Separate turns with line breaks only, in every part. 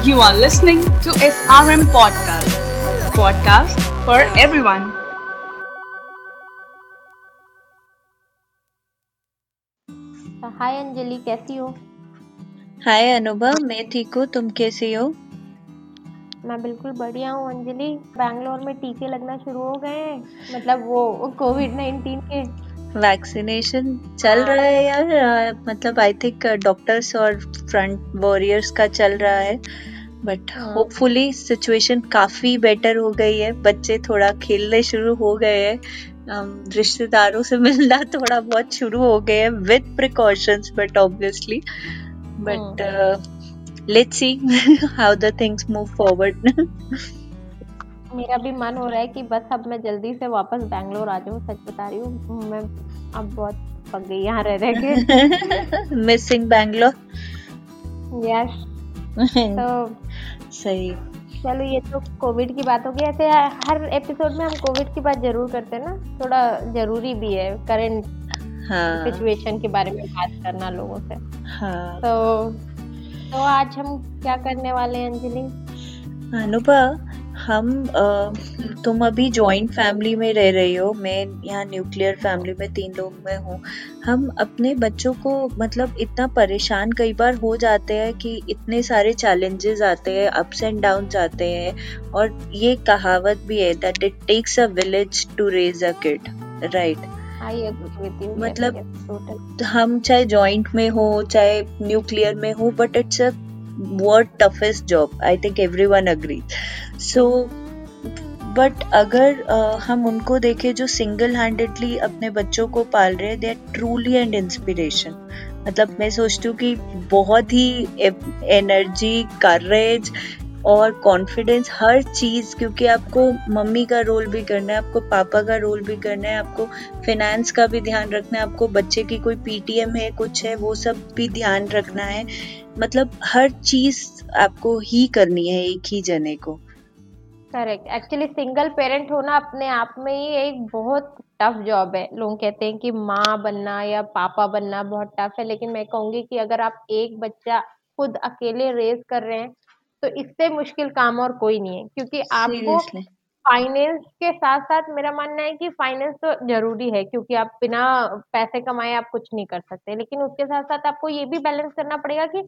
You are listening to SRM Podcast. Podcast for everyone.
हाय अंजलि कैसी हो?
हाय अनुभव मैं ठीक हूँ. तुम कैसी हो?
मैं बिल्कुल बढ़िया हूँ अंजलि। बैंगलोर में टीके लगना शुरू हो गए हैं। मतलब वो कोविड नाइन्टीन के
वैक्सीनेशन चल रहा है यार मतलब आई थिंक डॉक्टर्स और फ्रंट वॉरियर्स का चल रहा है बट। होपफुली सिचुएशन काफ़ी बेटर हो गई है। बच्चे थोड़ा खेलने शुरू हो गए हैं। रिश्तेदारों से मिलना थोड़ा बहुत शुरू हो गए हैं with precautions but obviously but let's see how the things move forward
मेरा भी मन हो रहा है कि बस अब मैं जल्दी से वापस बैंगलोर आ जाऊँ सच बता रही हूँ। मैं अब बहुत पक गई यहाँ रह रह के।
मिसिंग बैंगलोर
यस तो
सही।
चलो ये तो कोविड की बात हो गई। ऐसे हर एपिसोड में हम कोविड की बात ज़रूर करते हैं ना। थोड़ा ज़रूरी भी है करंट
हाँ।
सिचुएशन के बारे में बात करना लोगों से।
हाँ।
तो तो आज हम क्या करने वाले हैं अंजलि?
अनुभा हम तुम अभी जॉइंट फैमिली में रह रही हो मैं यहाँ न्यूक्लियर फैमिली में तीन लोग में हूँ। हम अपने बच्चों को मतलब इतना परेशान कई बार हो जाते हैं कि इतने सारे चैलेंजेस आते हैं अप्स एंड डाउन्स आते हैं और ये कहावत भी है that it takes a village to raise a kid right मतलब- हम चाहे जॉइंट में हो चाहे न्यूक्लियर में हो but it's a world toughest job I think everyone agree so but अगर uh, हम उनको देखें जो सिंगल हैंडेडली अपने बच्चों को पाल रहे हैं they are truly and inspiration मतलब मैं सोचती हूँ कि बहुत ही एनर्जी करेज और कॉन्फिडेंस हर चीज़, क्योंकि आपको मम्मी का रोल भी करना है, आपको पापा का रोल भी करना है, आपको फिनेंस का भी ध्यान रखना है, आपको बच्चे की कोई पीटीएम है, कुछ है, वो सब भी ध्यान रखना है। मतलब हर चीज़ आपको ही करनी है, एक ही जने को।
करेक्ट एक्चुअली सिंगल पेरेंट होना अपने आप में ही एक बहुत टफ जॉब है। लोग कहते हैं कि माँ बनना या पापा बनना बहुत टफ है, लेकिन मैं कहूँगी कि अगर आप एक बच्चा खुद अकेले रेज कर रहे हैं तो इससे मुश्किल काम और कोई नहीं है क्योंकि आपको फाइनेंस के साथ साथ मेरा मानना है कि फाइनेंस तो ज़रूरी है क्योंकि आप बिना पैसे कमाए आप कुछ नहीं कर सकते लेकिन उसके साथ साथ आपको ये भी बैलेंस करना पड़ेगा कि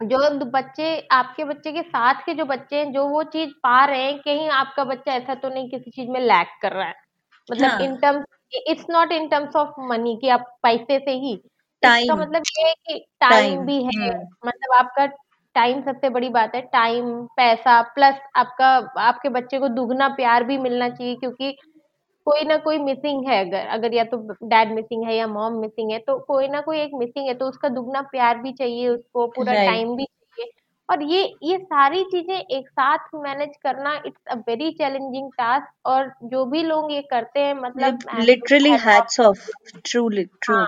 जो बच्चे आपके बच्चे के साथ के जो बच्चे हैं जो वो चीज़ पा रहे हैं कहीं आपका बच्चा ऐसा तो नहीं किसी चीज़ में लैक कर रहा है मतलब। In terms it's not in terms of money कि आप पैसे से ही
Time.
मतलब ये है कि टाइम भी है
हम्म।
मतलब आपका टाइम सबसे बड़ी बात है टाइम पैसा प्लस आपका आपके बच्चे को दुगना प्यार भी मिलना चाहिए क्योंकि कोई ना कोई मिसिंग है अगर अगर या तो डैड मिसिंग है या मॉम मिसिंग है तो कोई ना कोई एक मिसिंग है तो उसका दुगना प्यार भी चाहिए उसको पूरा टाइम भी चाहिए। और ये ये सारी चीज़ें एक साथ मैनेज करना it's a very challenging task और जो भी लोग ये करते हैं मतलब
लिटरली हैट्स ऑफ़ ट्रू
हाँ।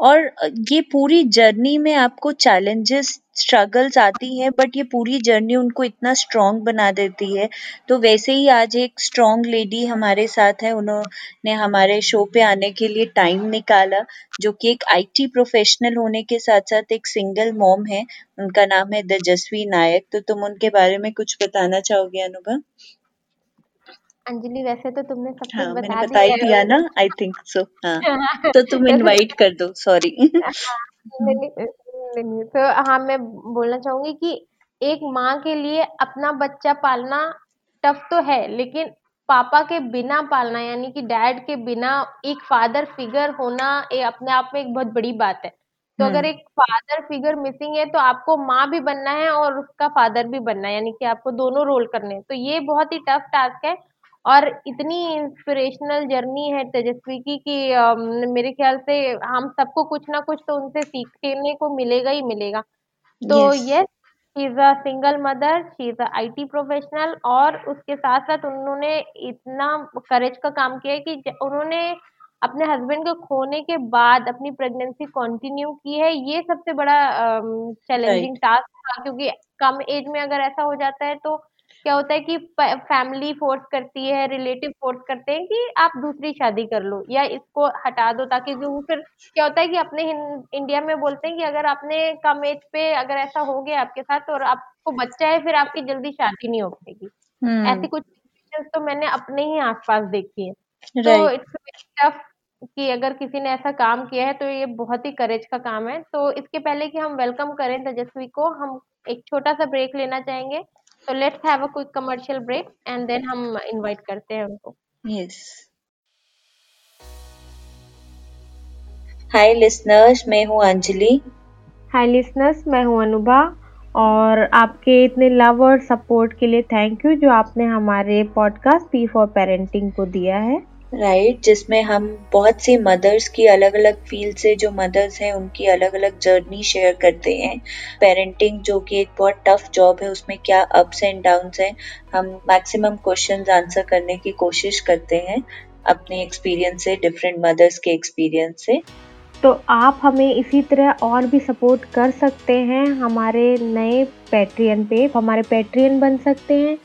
और ये पूरी जर्नी में आपको चैलेंजेस स्ट्रगल्स आती हैं बट ये पूरी जर्नी उनको इतना स्ट्रांग बना देती है। तो वैसे ही आज एक स्ट्रांग लेडी हमारे साथ है। उन्होंने हमारे शो पे आने के लिए टाइम निकाला जो कि एक आईटी प्रोफेशनल होने के साथ साथ एक सिंगल मॉम है। उनका नाम है तेजस्वी नायक। तो तुम उनके बारे में कुछ बताना चाहोगे अनुभव
अंजलि वैसे तो तुमने सब
हाँ
कुछ
मैंने
बता
बता ही
दिया
ना आई थिंक सो हाँ। तो तुम इनवाइट कर दो सॉरी
नहीं। तो हाँ मैं बोलना चाहूँगी कि एक माँ के लिए अपना बच्चा पालना टफ तो है लेकिन पापा के बिना पालना यानी कि डैड के बिना एक फादर फिगर होना ये अपने आप में एक बहुत बड़ी बात है। तो अगर
हम्म।
एक फादर फिगर मिसिंग है तो आपको माँ भी बनना है और उसका फादर भी बनना है यानी कि आपको दोनों रोल करने हैं। तो ये बहुत ही टफ टास्क है और इतनी इंस्पिरेशनल जर्नी है तेजस्वी की कि अम, मेरे ख्याल से हम सबको कुछ ना कुछ तो उनसे सीखने को मिलेगा ही मिलेगा। तो. Yes she is a single mother she is a IT professional और उसके साथ साथ उन्होंने इतना करेज का काम किया है कि ज- उन्होंने अपने हस्बैंड को खोने के बाद अपनी प्रेगनेंसी कंटिन्यू की है। ये सबसे बड़ा चैलेंजिंग टास्क था क्योंकि कम एज में अगर ऐसा हो जाता है तो क्या होता है कि फैमिली फोर्स करती है रिलेटिव फोर्स करते हैं कि आप दूसरी शादी कर लो या इसको हटा दो ताकि जो फिर क्या होता है कि अपने इंडिया में बोलते हैं कि अगर आपने कम एज पे अगर ऐसा हो गया आपके साथ और आपको बच्चा है फिर आपकी जल्दी शादी नहीं हो पाएगी।
हम्म।
ऐसी कुछ तो मैंने अपने ही आसपास देखी है। तो इट्स टफ कि अगर किसी ने ऐसा काम किया है तो ये बहुत ही करेज का काम है। तो इसके पहले कि हम वेलकम करें तेजस्वी को हम एक छोटा सा ब्रेक लेना चाहेंगे। तो let's have a quick commercial break and then हम इनवाइट करते हैं उनको।
यस हाय लिसनर्स मैं हूँ अंजलि।
हाय लिसनर्स मैं हूँ अनुभा और आपके इतने लव और सपोर्ट के लिए थैंक यू जो आपने हमारे पॉडकास्ट पी फॉर पेरेंटिंग को दिया है।
राइट जिसमें हम बहुत सी मदर्स की अलग अलग फ़ील्ड से जो मदर्स हैं, उनकी अलग अलग जर्नी शेयर करते हैं। पेरेंटिंग जो कि एक बहुत टफ जॉब है, उसमें क्या अप्स एंड डाउन्स हैं, हम मैक्सिमम क्वेश्चन आंसर करने की कोशिश करते हैं, अपने एक्सपीरियंस से डिफरेंट मदर्स के एक्सपीरियंस से।
तो आप हमें इसी तरह और भी सपोर्ट कर सकते हैं हमारे नए पैट्रियन पे। हमारे पैट्रियन बन सकते हैं।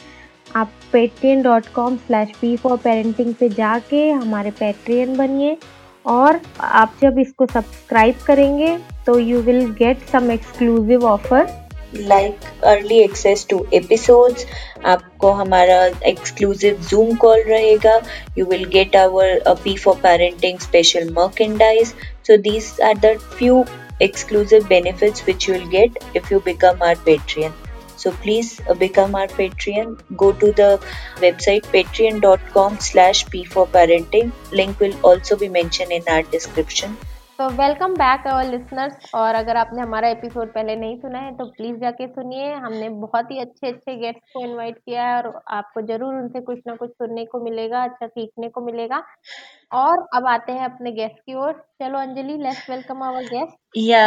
Patreon dot com slash P for parenting पे जाके हमारे पेट्रियन बनिए। और आप जब इसको सब्सक्राइब करेंगे तो you will get some exclusive offer
like early access to episodes आपको हमारा एक्सक्लूसिव जूम कॉल रहेगा। You will get our P for parenting special merchandise so these are the few exclusive benefits which you will get if you become our patreon. So please uh, become our Patreon. Go to the website patreon.com slash p for parenting. Link will also be mentioned in our description.
तो welcome back our listeners और अगर आपने हमारा episode पहले नहीं सुना है तो प्लीज़ जाके सुनिए। हमने बहुत ही अच्छे अच्छे गेस्ट को इनवाइट किया है और आपको ज़रूर उनसे कुछ ना कुछ सुनने को मिलेगा अच्छा सीखने को मिलेगा। और अब आते हैं अपने गेस्ट की ओर। चलो Anjali let's welcome our guest
या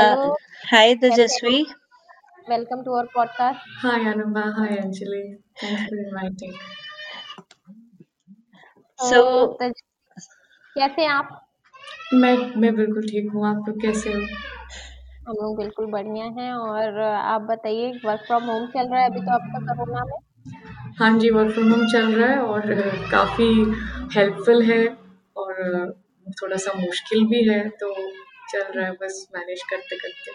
hi Tejaswi.
Welcome to our podcast.
Hi Anubha, hi Anjali. Thanks for inviting.
So, कैसे हैं आप
मैं मैं बिल्कुल ठीक हूँ आप लोग कैसे हो
हम लोग बिल्कुल बढ़िया हैं और आप बताइए वर्क फ्रॉम होम चल रहा है अभी तो आपका कोरोना में
हाँ जी वर्क फ्रॉम होम चल रहा है और काफ़ी हेल्पफुल है और थोड़ा सा मुश्किल भी है तो चल रहा है बस मैनेज करते करते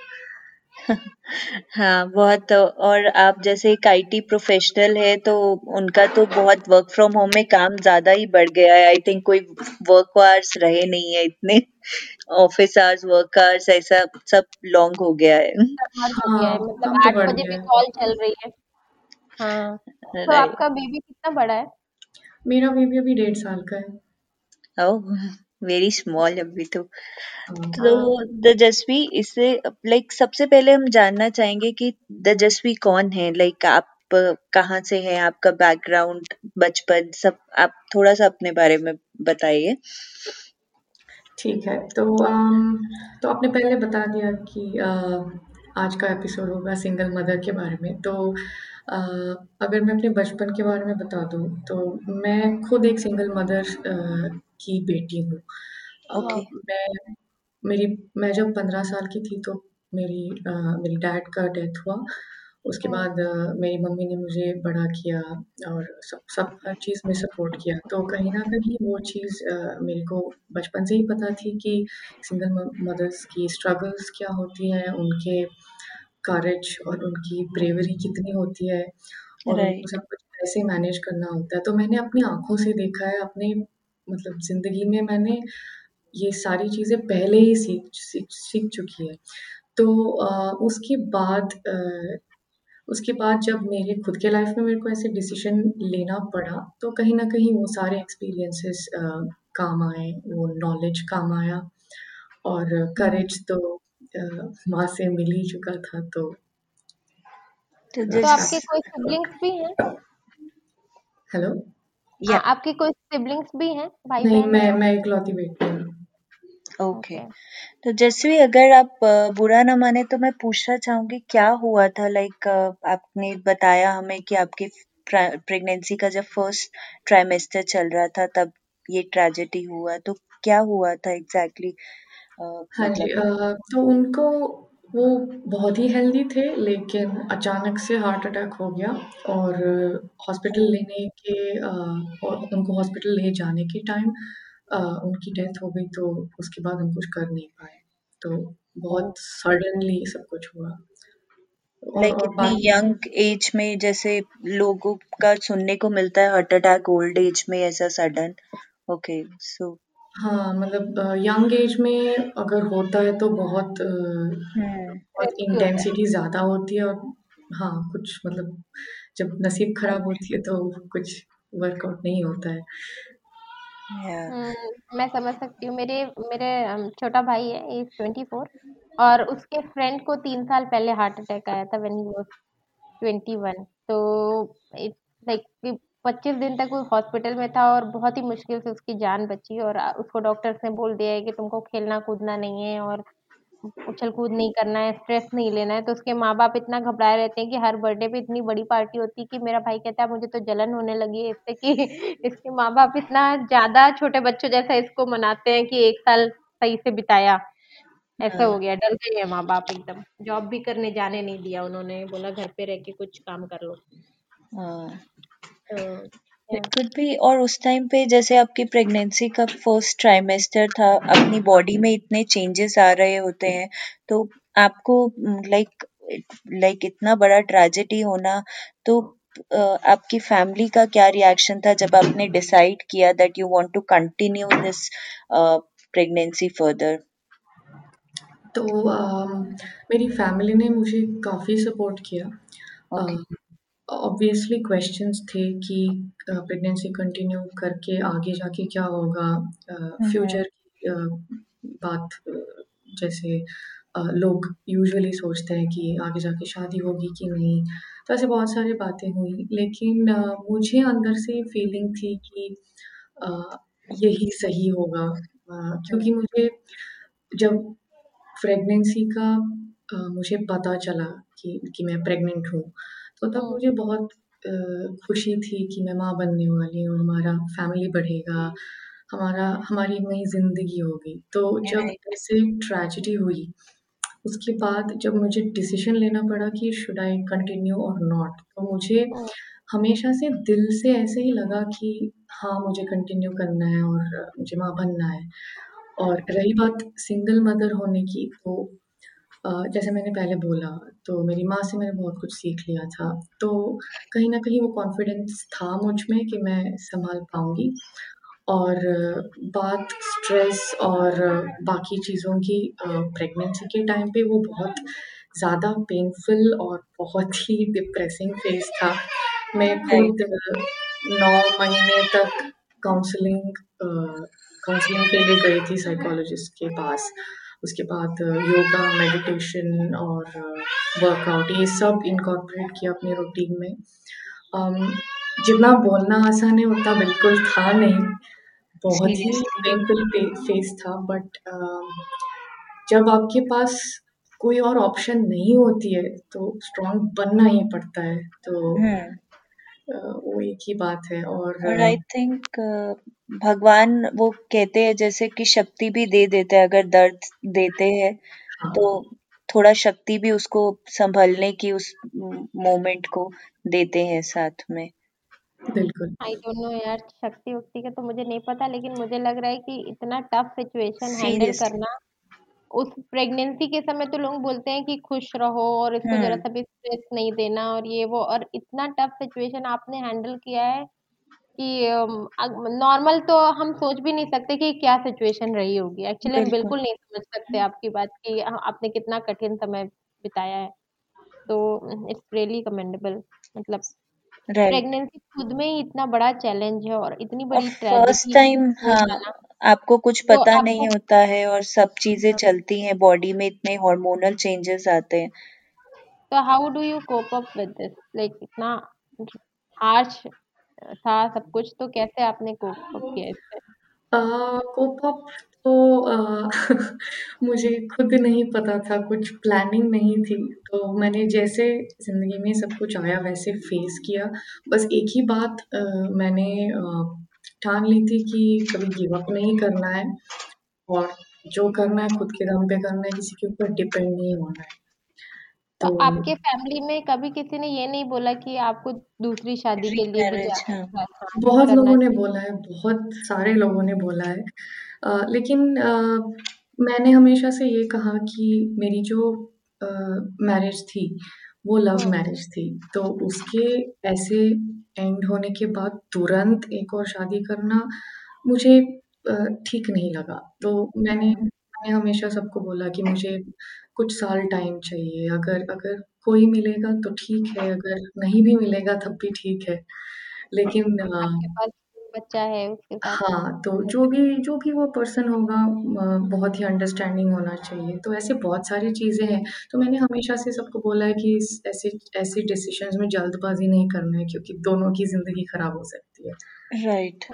हाँ बहुत और आप जैसे एक आईटी प्रोफेशनल है तो उनका तो बहुत वर्क फ्रॉम होम में काम ज़्यादा ही बढ़ गया है। आई थिंक कोई वर्क आवर्स रहे नहीं है इतने। ऑफ़िस आवर्स वर्क आवर्स ऐसा सब लॉन्ग हो गया है।
हाँ, मतलब आठ बजे भी कॉल चल रही है। हाँ तो आपका बेबी कितना बड़ा है?
मेरा बेबी अभी डेढ़ साल का है।
ओह वेरी स्मॉल अभी तो। तो तेजस्वी इससे लाइक सबसे पहले हम जानना चाहेंगे कि तेजस्वी कौन है? लाइक आप कहाँ से हैं? आपका बैकग्राउंड बचपन सब आप थोड़ा सा अपने बारे में बताइए।
ठीक है तो तो आपने पहले बता दिया कि आ, आज का एपिसोड होगा सिंगल मदर के बारे में। तो आ, अगर मैं अपने बचपन के बारे में बता दूँ तो मैं खुद एक सिंगल मदर की बेटी हूँ okay. मैं मेरी मैं जब पंद्रह साल की थी तो मेरी आ, मेरी डैड का डेथ हुआ उसके हाँ। बाद मेरी मम्मी ने मुझे बड़ा किया और सब सब हर चीज़ में सपोर्ट किया तो कहीं ना कहीं वो चीज़ मेरे को बचपन से ही पता थी कि सिंगल मदर्स की स्ट्रगल्स क्या होती हैं उनके करेज और उनकी ब्रेवरी कितनी होती है और right. सब कुछ कैसे मैनेज करना होता है तो मैंने अपनी आँखों से देखा है अपने मतलब ज़िंदगी में मैंने ये सारी चीज़ें पहले ही सीख सीख सीख चुकी है। तो आ, उसके बाद आ, उसके बाद जब मेरे खुद के लाइफ में मेरे को ऐसे डिसीज़न लेना पड़ा तो कहीं ना कहीं वो सारे एक्सपीरियंसेस काम आए वो नॉलेज काम आया। और करेज तो माँ से मिल ही चुका था तो
तो, तो आपके कोई सिबलिंग्स भी हैं?
हेलो
या आपके कोई सिबलिंग्स भी हैं
भाई नहीं मैं मैं इकलौती बेटी हूँ
ओके okay. तो जैसे अगर आप बुरा ना माने तो मैं पूछना चाहूँगी क्या हुआ था लाइक आपने बताया हमें कि आपकी प्रेगनेंसी का जब फ़र्स्ट ट्राइमेस्टर चल रहा था तब ये ट्रेजेडी हुआ तो क्या हुआ था एग्जैक्टली
exactly? हाँ जी मतलब तो उनको वो बहुत ही हेल्दी थे लेकिन अचानक से हार्ट अटैक हो गया और हॉस्पिटल लेने के अ, और उनको हॉस्पिटल ले जाने के टाइम अ, उनकी डेथ हो गई तो उसके बाद हम कुछ कर नहीं पाए। तो बहुत सडनली सब कुछ हुआ। और
लाइक
और
इतनी
बाकी
यंग एज में जैसे लोगों का सुनने को मिलता है हार्ट अटैक ओल्ड एज में ऐसा सडन ओके सो
हाँ, मतलब अ, यंग एज में अगर होता है तो बहुत अ,
हम्म
बहुत
रिस्की होता है।
इंटेंसिटी ज़्यादा होती है और हाँ, कुछ मतलब जब नसीब खराब होती है तो कुछ वर्कआउट नहीं होता है।
या।
हम्म मैं समझ सकती हूँ। मेरे मेरे अम, छोटा भाई है एज ट्वेंटी फोर और उसके फ्रेंड को तीन साल पहले हार्ट अटैक आया था when he was twenty one तो इट्स लाइक पच्चीस दिन तक वो हॉस्पिटल में था और बहुत ही मुश्किल से उसकी जान बची और उसको डॉक्टर्स ने बोल दिया है कि तुमको खेलना कूदना नहीं है और उछल कूद नहीं करना है स्ट्रेस नहीं लेना है। तो उसके माँ बाप इतना घबराए रहते हैं कि हर बर्थडे पे इतनी बड़ी पार्टी होती है कि मेरा भाई कहता है मुझे तो जलन होने लगी है इससे कि इसके माँ बाप इतना ज़्यादा छोटे बच्चों जैसा इसको मनाते हैं कि एक साल सही से बिताया। ऐसा हो गया डर गए हैं माँ बाप एकदम। जॉब भी करने जाने नहीं दिया उन्होंने बोला घर पे रह के कुछ काम कर लो।
हाँ।
तो
इट कुड बी और उस टाइम पे जैसे आपकी प्रेगनेंसी का फ़र्स्ट ट्राइमेस्टर था अपनी बॉडी में इतने चेंजेस आ रहे होते हैं तो आपको लाइक लाइक इतना बड़ा ट्रेजेडी होना तो अ, आपकी फैमिली का क्या रिएक्शन था जब आपने डिसाइड किया that you want to continue this pregnancy further
तो अम, मेरी फैमिली ने मुझे काफ़ी सपोर्ट किया।
ओके
अ, ऑब्वियसली क्वेश्चंस थे कि प्रेगनेंसी कंटिन्यू करके आगे जाके क्या होगा? फ्यूचर की बात जैसे लोग यूजुअली सोचते हैं कि आगे जाके शादी होगी कि नहीं? तो ऐसे बहुत सारी बातें हुई लेकिन मुझे अंदर से फीलिंग थी कि यही सही होगा क्योंकि मुझे जब प्रेगनेंसी का मुझे पता चला कि कि मैं प्रेग्नेंट हूँ, तो तब
हम्म
मुझे बहुत खुशी थी कि मैं माँ बनने वाली हूँ, हमारा फैमिली बढ़ेगा, हमारा हमारी एक नई ज़िंदगी होगी। तो जब ऐसे ट्रेजिडी हुई, उसके बाद जब मुझे डिसीज़न लेना पड़ा कि शुड आई कंटिन्यू और नॉट, तो मुझे
हम्म
हमेशा से दिल से ऐसे ही लगा कि हाँ, मुझे कंटिन्यू करना है और मुझे माँ बनना है। और रही बात सिंगल मदर होने की, तो जैसे मैंने पहले बोला, तो मेरी माँ से मैंने बहुत कुछ सीख लिया था। तो कहीं ना कहीं वो कॉन्फिडेंस था मुझमें कि मैं संभाल पाऊँगी और बात स्ट्रेस और बाकी चीज़ों की प्रेगनेंसी के टाइम पे वो बहुत ज़्यादा पेनफुल और बहुत ही डिप्रेसिंग फ़ेज़ था। मैं खुद 9 महीने तक काउंसलिंग काउंसलिंग के लिए गई थी साइकोलॉजिस्ट के पास। उसके बाद योगा, मेडिटेशन और वर्कआउट ये सब इनकॉर्पोरेट किया अपने रूटीन में। जितना बोलना आसान है उतना बिल्कुल था नहीं। बहुत ही पेनफुल फे फ़ेज़ था बट जब आपके पास कोई और ऑप्शन नहीं होती है, तो स्ट्रॉन्ग बनना ही पड़ता है। तो
हम्म
वो एक ही बात है और
और आई थिंक भगवान वो कहते हैं जैसे कि शक्ति भी दे देते हैं अगर दर्द देते हैं
हाँ,
तो थोड़ा शक्ति भी उसको संभलने की उस मोमेंट को देते हैं साथ में।
बिल्कुल।
आई डोंट नो यार शक्ति वक्ति का तो मुझे नहीं पता लेकिन मुझे लग रहा है कि इतना टफ सिचुएशन हैंडल
सीरियसली
करना उस प्रेगनेंसी के समय तो लोग बोलते हैं कि खुश रहो और इसको जरा
हम्म।
सा भी स्ट्रेस नहीं देना और ये वो और इतना टफ सिचुएशन आपने हैंडल किया है कि नॉर्मल तो हम सोच भी नहीं सकते कि क्या सिचुएशन रही होगी। एक्चुअली हम
बिल्कुल।
बिल्कुल नहीं समझ सकते आपकी बात कि हाँ, आपने कितना कठिन समय बिताया है। तो इट्स रियली कमेंडेबल मतलब
राइट
प्रेगनेंसी खुद में ही इतना बड़ा चैलेंज है और इतनी
और
बड़ी
फ़र्स्ट
ट्रेजेडी
टाइम
हो
हाँ
जाना
आपको कुछ
तो
पता नहीं
आपको
होता है और सब चीज़ें चलती हैं बॉडी में इतने हार्मोनल चेंजेस आते हैं।
तो how do you cope up with this like इतना हार्श था सब कुछ तो कैसे आपने कोप किया इससे?
कोप अप तो मुझे खुद नहीं पता था, कुछ प्लानिंग नहीं थी, तो मैंने जैसे ज़िंदगी में सब कुछ आया वैसे फ़ेस किया। बस एक ही बात मैंने अ, ठान ली थी कि कभी गिव अप नहीं करना है और जो करना है खुद के दम पे करना है किसी के ऊपर डिपेंड नहीं होना है।
तो
तो
आपके फैमिली में कभी किसी ने ये नहीं बोला कि आपको दूसरी शादी के लिए भी
रीमैरिज
जा
हाँ।
हाँ, हाँ,
बहुत
करना
लोगों ने
चाहिए?
बोला है बहुत सारे लोगों ने बोला है। अ, लेकिन अ, मैंने हमेशा से ये कहा कि मेरी जो मैरिज थी वो लव मैरिज थी। तो उसके ऐसे एंड होने के बाद तुरंत एक और शादी करना मुझे अ, ठीक नहीं लगा। तो मैंने
हम्म,
मैंने हमेशा सबको बोला कि मुझे कुछ साल टाइम चाहिए। अगर अगर कोई मिलेगा तो ठीक है अगर नहीं भी मिलेगा तब भी ठीक है। लेकिन अ,
आपके पास बच्चा है उसके साथ?
हाँ, तो जो भी जो भी वो पर्सन होगा अ, बहुत ही अंडरस्टैंडिंग होना चाहिए। तो ऐसे बहुत सारी चीज़ें हैं, तो मैंने हमेशा से सबको बोला है कि इस ऐसे ऐसी डिसीज़न्स में जल्दबाज़ी नहीं करना है क्योंकि दोनों की ज़िंदगी खराब हो सकती है।
राइट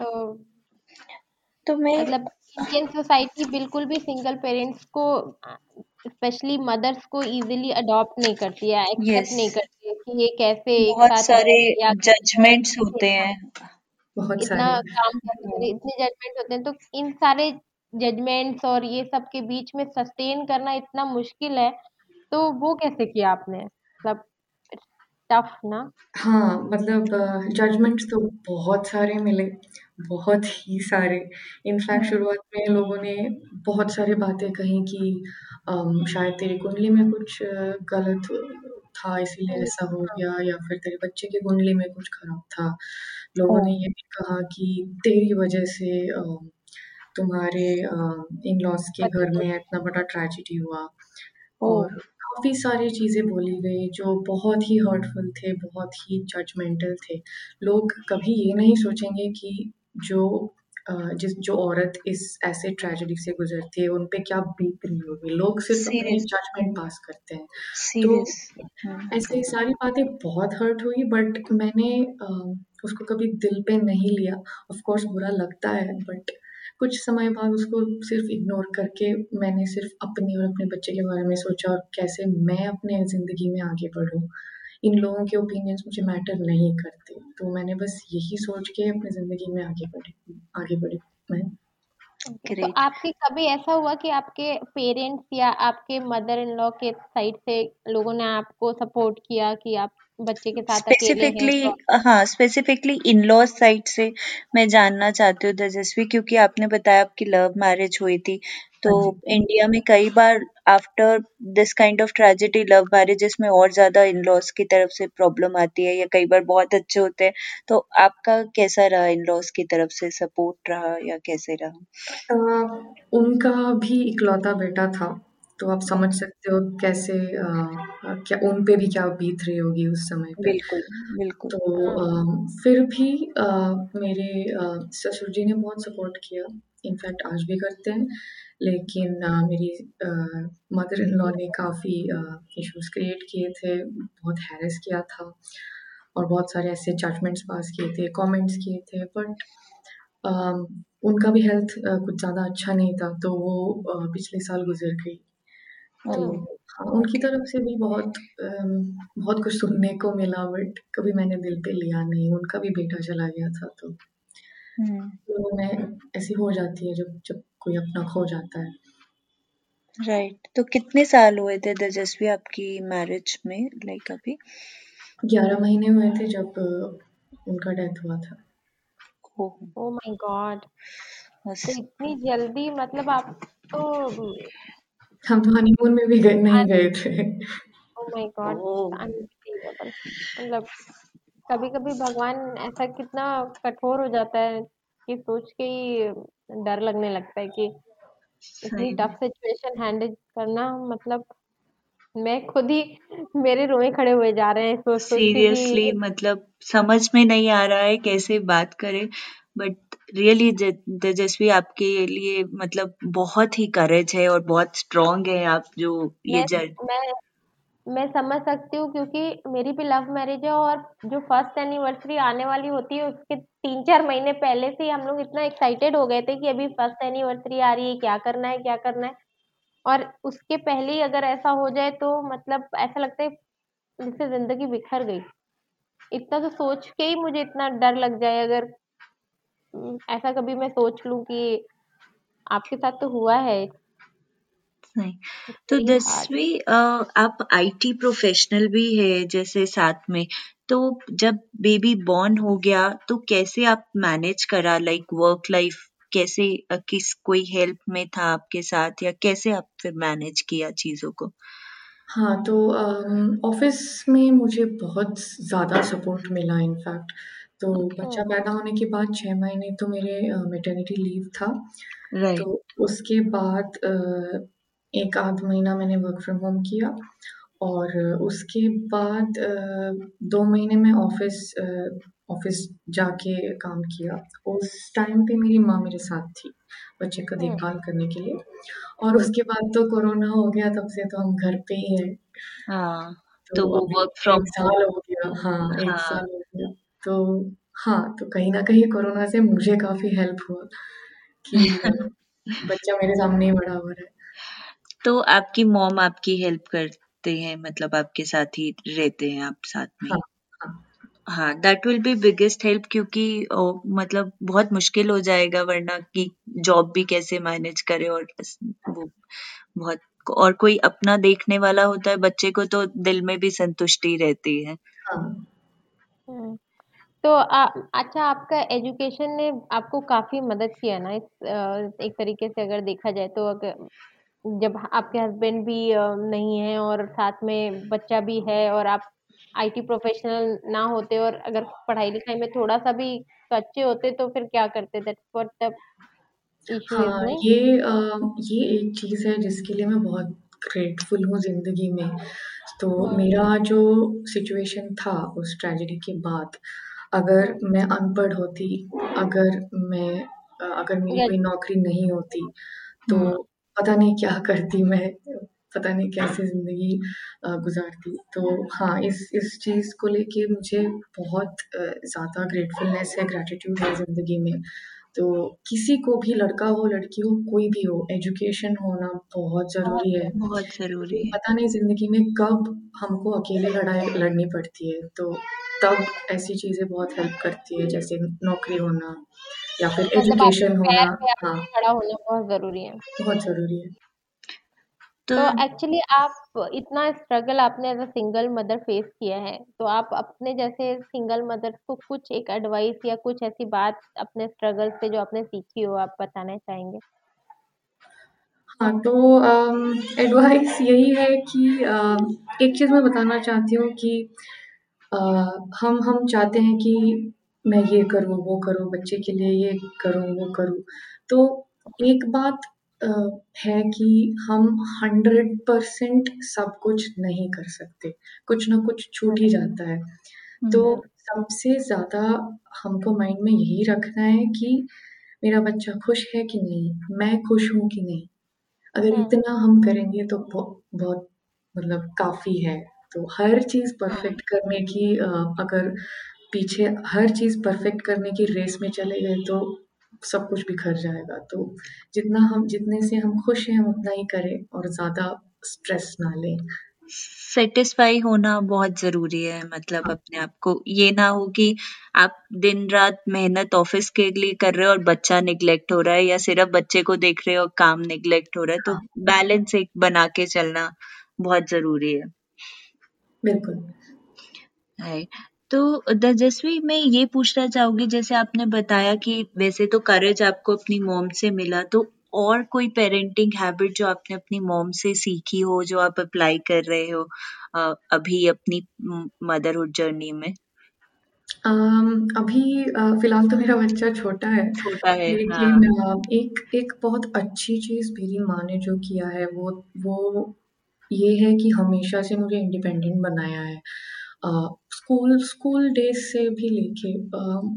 तो
तो मैं
मतलब इंडियन सोसाइटी बिल्कुल भी सिंगल पेरेंट्स को स्पेशली मदर्स को इजीली अडॉप्ट नहीं करती है एक्सेप्ट
यस
नहीं करती है कि ये कैसे एक
बहुत
साथ
सारे
या
जजमेंट्स
कैसे
होते हैं।
बहुत
इतना
सारे।
काम करने के लिए इतने जजमेंट होते हैं तो इन सारे जजमेंट्स और ये सब के बीच में सस्टेन करना इतना मुश्किल है तो वो कैसे किया आपने? मतलब टफ ना?
हाँ, मतलब जजमेंट्स तो बहुत सारे मिले, बहुत ही सारे। इनफैक्ट
हम्म,
शुरुआत में लोगों ने बहुत सारी बातें कही कि अम, शायद तेरी कुंडली में कुछ अ, गलत था इसीलिए ऐसा हो
हाँ
गया या फिर तेरे बच्चे की कुंडली में कुछ खराब था। लोगों ने ये भी कहा कि तेरी वजह से अ, तुम्हारे अ, इन-लॉज़ के घर में इतना बड़ा ट्रेजिडी हुआ।
ओ
और काफ़ी सारी चीज़ें बोली गई जो बहुत ही हर्टफुल थे, बहुत ही जजमेंटल थे। लोग कभी ये नहीं सोचेंगे कि जो जिस जो औरत इस ऐसे ट्रेजेडी से गुज़रती है, उन पे क्या बीत रही होगी। लोग सिर्फ़ अपनी जजमेंट पास करते हैं। तो
हम्म,
ऐसे सारी बातें बहुत हर्ट हुई बट मैंने उसको कभी दिल पे नहीं लिया। ऑफ़ कोर्स बुरा लगता है बट कुछ समय बाद उसको सिर्फ़ इग्नोर करके मैंने सिर्फ़ अपने और अपने बच्चे के बारे में सोचा और कैसे मैं अपने ज़िंदगी में आगे बढ़ूँ। इन लोगों के ओपिनियंस मुझे मैटर नहीं करते। तो मैंने बस यही सोच के अपनी ज़िंदगी में आगे बढ़ी आगे बढ़ी मैं।
तो आपके कभी ऐसा हुआ कि आपके पेरेंट्स या आपके मदर इन लॉ के साइड से लोगों ने आपको सपोर्ट किया कि आप बच्चे के साथ अकेले हैं
स्पेसिफिकली
तो
हाँ स्पेसिफिकली इन लॉज साइड से मैं जानना चाहती हूँ तेजस्वी क्योंकि आपने बताया आपकी लव मैरिज हुई थी। तो
हाँ जी।
इंडिया में कई बार after this kind of tragedy love marriages में और ज़्यादा इन लॉज की तरफ़ से प्रॉब्लम आती है या कई बार बहुत अच्छे होते हैं। तो आपका कैसा रहा इन लॉज की तरफ़ से? सपोर्ट रहा या कैसे रहा?
अ, उनका भी इकलौता बेटा था, तो आप समझ सकते हो कैसे अ अ, क्या उन पे भी क्या बीत रही होगी उस समय पे।
बिल्कुल बिल्कुल
तो अ, फिर भी अ, मेरे अ, ससुर जी ने बहुत सपोर्ट किया, इनफैक्ट आज भी करते हैं। लेकिन अ, मेरी अ, मदर इन लॉ ने काफ़ी अ, इश्यूज़ क्रिएट किए थे, बहुत हैरेस किया था और बहुत सारे ऐसे जजमेंट्स पास किए थे, कमेंट्स किए थे बट उनका भी हेल्थ अ, कुछ ज़्यादा अच्छा नहीं था, तो वो अ, पिछले साल गुज़र गई। तो हाँ, उनकी तरफ़ से भी बहुत अम, बहुत कुछ सुनने को मिला बट कभी मैंने दिल पे लिया नहीं, उनका भी बेटा चला गया था तो
हम्म।
शुरू में ऐसी हो जाती है जब जब कोई अपना खो जाता है।
राइट तो कितने साल हुए थे तेजस्वी आपकी मैरिज में लाइक अभी?
11 महीने हुए थे जब अ, उनका डेथ हुआ था।
ओह।
ओ माय गॉड
बस
तो इतनी जल्दी मतलब आप तो
हम तो हनीमून में भी गए नहीं गए थे।
माय गॉड
ओह
अनबिलीवेबल मतलब कभी-कभी भगवान ऐसा कितना कठोर हो जाता है कि सोच के ही डर लगने लगता है कि इतनी टफ सिचुएशन हैंडल करना मतलब मैं खुद ही मेरे रोए खड़े हुए जा रहे हैं सोच सोच के
सीरियसली मतलब समझ में नहीं आ रहा है कैसे बात करें। बट रियली तेजस्वी आपके लिए मतलब बहुत ही करेज है और बहुत स्ट्रांग है आप जो ये
मैं
जज
मैं मैं समझ सकती हूँ क्योंकि मेरी भी लव मैरिज है और जो फ़र्स्ट एनिवर्सरी आने वाली होती है उसके तीन चार महीने पहले से ही हम लोग इतना एक्साइटेड हो गए थे कि अभी फ़र्स्ट एनिवर्सरी आ रही है क्या करना है क्या करना है। और उसके पहले ही अगर ऐसा हो जाए तो मतलब ऐसा लगता है जैसे ज़िंदगी बिखर गई। इतना तो सोच के ही मुझे इतना डर लग जाए अगर ऐसा कभी मैं सोच लूँ कि आपके साथ तो हुआ है।
नहीं। तो
हार्ड
दसवीं आप आईटी प्रोफेशनल भी है जैसे साथ में तो जब बेबी बॉर्न हो गया तो कैसे आप मैनेज करा? लाइक वर्क लाइफ कैसे अ, किस कोई हेल्प में था आपके साथ या कैसे आप फिर मैनेज किया चीज़ों को?
हाँ, तो ऑफ़िस में मुझे बहुत ज़्यादा सपोर्ट मिला इनफैक्ट। तो बच्चा पैदा होने के बाद छह महीने तो मेरे मेटर्निटी लीव था।
राइट
तो उसके बाद अ, 1 आध महीना मैंने वर्क फ्रॉम होम किया और उसके बाद अ, 2 महीने मैं ऑफ़िस ऑफ़िस जाके काम किया। उस टाइम पे मेरी माँ मेरे साथ थी, बच्चे का
हम्म
देखभाल करने के लिए। और उसके बाद तो कोरोना हो गया तब से तो हम घर पे ही हैं।
हाँ
तो
तो वो
अभी
वर्क फ्रॉम
1
होम
साल हो गया हाँ, 1
हाँ
साल हो। तो हाँ, तो कहीं ना कहीं कोरोना से मुझे काफ़ी हेल्प हुआ कि बच्चा मेरे सामने ही बड़ा हो रहा है।
तो आपकी मॉम आपकी हेल्प करते हैं मतलब आपके साथ ही रहते हैं आप साथ में
हाँ,
हाँ।
हाँ
that will be biggest help क्योंकि ओ, मतलब बहुत मुश्किल हो जाएगा वरना कि जॉब भी कैसे मैनेज करे और वो बहुत और कोई अपना देखने वाला होता है बच्चे को तो दिल में भी संतुष्टि रहती है
हाँ।
तो आ, अच्छा आपका एजुकेशन ने आपको काफ़ी मदद किया ना इस अ, एक तरीके से अगर देखा जाए तो अगर जब आपके हस्बैंड भी अ, नहीं है और साथ में बच्चा भी है और आप आईटी प्रोफेशनल ना होते और अगर पढ़ाई लिखाई में थोड़ा सा भी कच्चे होते तो फिर क्या करते? That's what the issue is
हाँ,
नहीं
ये अ, ये एक चीज़ है जिसके लिए मैं बहुत ग्रेटफुल हूँ ज़िंदगी में। तो
हम्म
मेरा जो सिचुएशन था उस ट्रेजेडी के बाद, अगर मैं अनपढ़ होती, अगर मैं अगर मेरी कोई नौकरी नहीं होती, तो
हम्म
पता नहीं क्या करती मैं, पता नहीं कैसे ज़िंदगी अ, गुज़ारती। तो हाँ, इस इस चीज़ को लेके मुझे बहुत अ, ज़्यादा ग्रेटफुलनेस है, ग्रैटिट्यूड है ज़िंदगी में। तो किसी को भी लड़का हो, लड़की हो, कोई भी हो, एजुकेशन होना बहुत
बहुत
ज़रूरी है।
बहुत ज़रूरी है
पता नहीं ज़िंदगी में कब हमको अकेले लड़ाई लड़नी पड़ती है, तो तब ऐसी चीज़ें बहुत हेल्प करती है, जैसे नौकरी होना या फिर
मतलब
एजुकेशन होना। हाँ,
खड़ा होना बहुत ज़रूरी है
बहुत ज़रूरी है।
तो
एक्चुअली तो आप इतना स्ट्रगल आपने as a single mother face किया है तो आप अपने जैसे सिंगल मदर को कुछ एक एडवाइस या कुछ ऐसी बात अपने स्ट्रगल से जो आपने सीखी हो आप बताना चाहेंगे
हाँ, तो एडवाइस यही है कि अ, एक चीज़ मैं बताना चाहती हूँ कि हम हम चाहते हैं कि मैं ये करूँ, वो करूँ, बच्चे के लिए ये करूँ, वो करूँ। तो एक बात अ, है कि हम 100% सब कुछ नहीं कर सकते, कुछ ना कुछ छूट ही जाता है। तो
हम्म
सबसे ज़्यादा हमको माइंड में यही रखना है कि मेरा बच्चा खुश है कि नहीं? मैं खुश हूँ कि नहीं? अगर
हम्म
इतना हम करेंगे तो बहुत मतलब काफ़ी है। तो हर चीज़ परफ़ेक्ट करने की अ, अगर पीछे हर चीज़ परफ़ेक्ट करने की रेस में चले गए तो सब कुछ बिखर जाएगा। तो जितना हम जितने से हम खुश हैं हम उतना ही करें और ज़्यादा स्ट्रेस ना लें।
सेटिस्फाई होना बहुत ज़रूरी है मतलब
हाँ,
अपने आप को। ये ना हो कि आप दिन रात मेहनत ऑफ़िस के लिए कर रहे हो और बच्चा निग्लेक्ट हो रहा है या सिर्फ़ बच्चे को देख रहे हो और काम निग्लेक्ट हो रहा है तो
हाँ,
बैलेंस एक बना के चलना बहुत ज़रूरी है।
बिल्कुल।
है। तो तेजस्वी मैं ये पूछना चाहूँगी जैसे आपने बताया कि वैसे तो करेज आपको अपनी मॉम से मिला तो और कोई पेरेंटिंग हैबिट जो आपने अपनी मॉम से सीखी हो जो आप अप्लाई कर रहे हो अ, अभी अपनी मदरहुड जर्नी में?
अम, अभी अ, फ़िलहाल तो मेरा बच्चा छोटा है,
छोटा है हाँ।
लेकिन अ, एक एक बहुत अच्छी चीज़ मेरी माँ ने जो किया है वो वो ये है कि हमेशा से मुझे इंडिपेंडेंट बनाया है। स्कूल स्कूल डेज़ से भी लेके